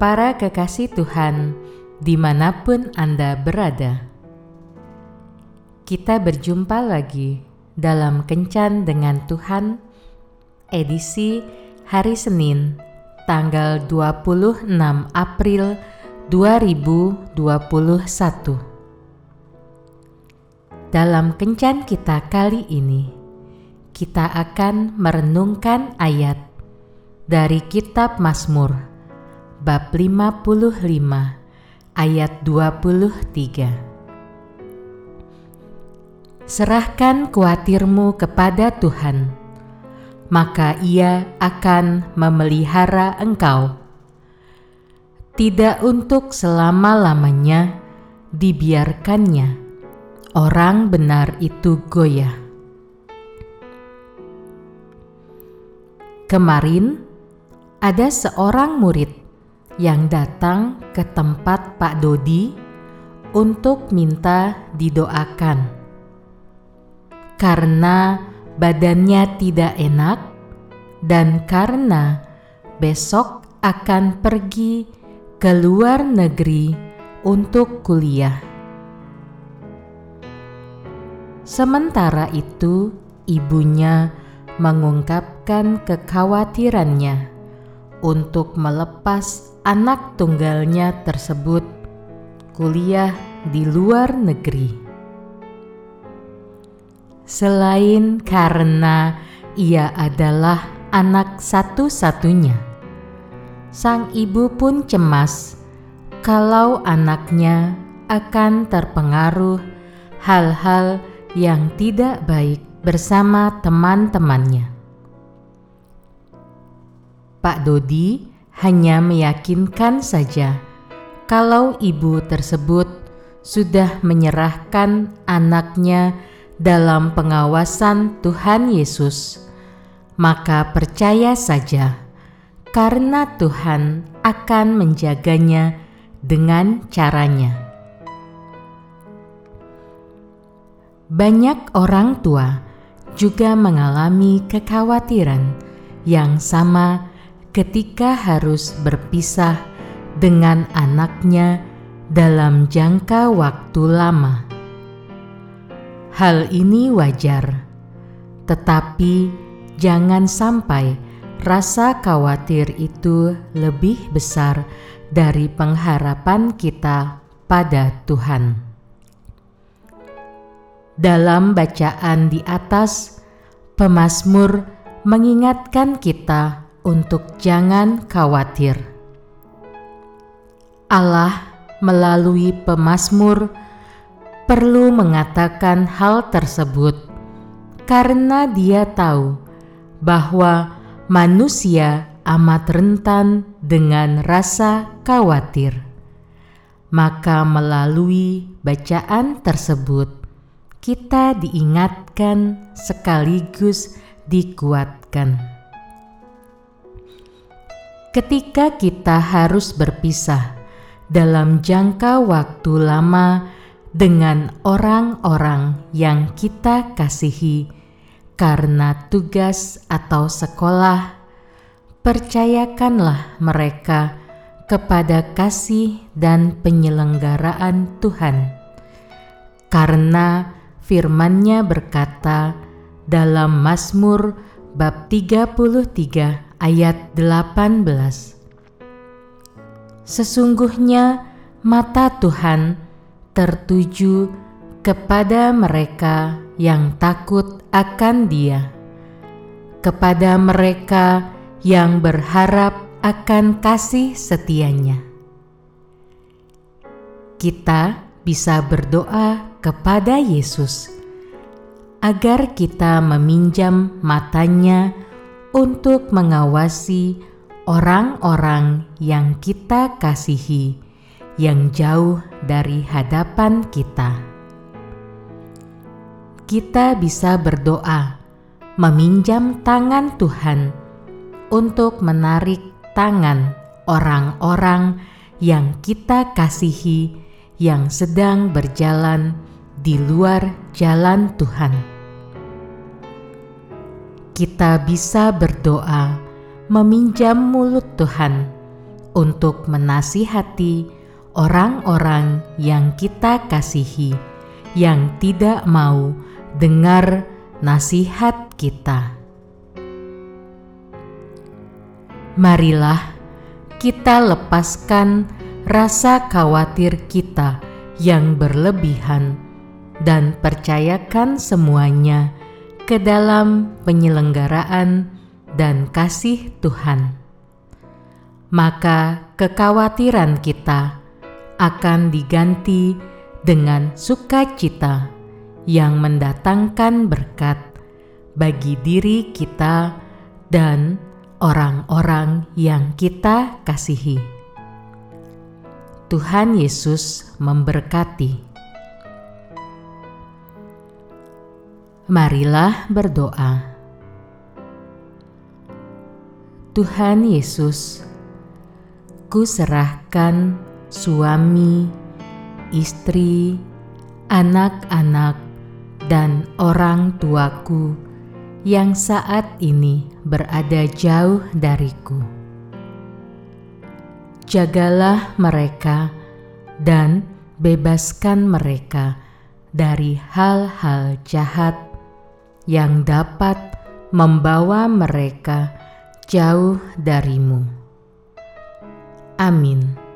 para kekasih Tuhan, di mana pun Anda berada. Kita berjumpa lagi dalam Kencan dengan Tuhan, edisi hari Senin, tanggal 26 April 2021. Dalam Kencan kita kali ini, kita akan merenungkan ayat dari kitab Mazmur bab 55 ayat 23. Serahkan kuatirmu kepada Tuhan, maka Ia akan memelihara engkau. Tidak untuk selama-lamanya dibiarkannya orang benar itu goyah. Kemarin ada seorang murid yang datang ke tempat Pak Dodi untuk minta didoakan karena badannya tidak enak dan karena besok akan pergi ke luar negeri untuk kuliah. Sementara itu, ibunya mengungkapkan kekhawatirannya untuk melepas anak tunggalnya tersebut kuliah di luar negeri. Selain karena ia adalah anak satu-satunya, sang ibu pun cemas kalau anaknya akan terpengaruh hal-hal yang tidak baik bersama teman-temannya. Pak Dodi hanya meyakinkan saja kalau ibu tersebut sudah menyerahkan anaknya dalam pengawasan Tuhan Yesus, maka percaya saja, karena Tuhan akan menjaganya dengan caranya. Banyak orang tua juga mengalami kekhawatiran yang sama ketika harus berpisah dengan anaknya dalam jangka waktu lama. Hal ini wajar, tetapi jangan sampai rasa khawatir itu lebih besar dari pengharapan kita pada Tuhan. Dalam bacaan di atas, pemazmur mengingatkan kita untuk jangan khawatir. Allah melalui pemazmur perlu mengatakan hal tersebut karena Dia tahu bahwa manusia amat rentan dengan rasa khawatir. Maka, melalui bacaan tersebut, kita diingatkan sekaligus dikuatkan. Ketika kita harus berpisah dalam jangka waktu lama dengan orang-orang yang kita kasihi karena tugas atau sekolah, percayakanlah mereka kepada kasih dan penyelenggaraan Tuhan, karena firman-Nya berkata dalam Mazmur bab 33 ayat 18 Sesungguhnya mata Tuhan tertuju kepada mereka yang takut akan Dia kepada mereka yang berharap akan kasih setianya. Kita bisa berdoa kepada Yesus agar kita meminjam matanya untuk mengawasi orang-orang yang kita kasihi yang jauh dari hadapan kita. Kita bisa berdoa, meminjam tangan Tuhan untuk menarik tangan orang-orang yang kita kasihi yang sedang berjalan di luar jalan Tuhan. Kita bisa berdoa meminjam mulut Tuhan untuk menasihati orang-orang yang kita kasihi yang tidak mau dengar nasihat kita. Marilah kita lepaskan rasa khawatir kita yang berlebihan dan percayakan semuanya ke dalam penyelenggaraan dan kasih Tuhan. Maka kekhawatiran kita akan diganti dengan sukacita yang mendatangkan berkat bagi diri kita dan orang-orang yang kita kasihi. Tuhan Yesus memberkati. Marilah berdoa. Tuhan Yesus, ku serahkan suami, istri, anak-anak, dan orang tuaku yang saat ini berada jauh dariku. Jagalah mereka dan bebaskan mereka dari hal-hal jahat yang dapat membawa mereka jauh darimu. Amin.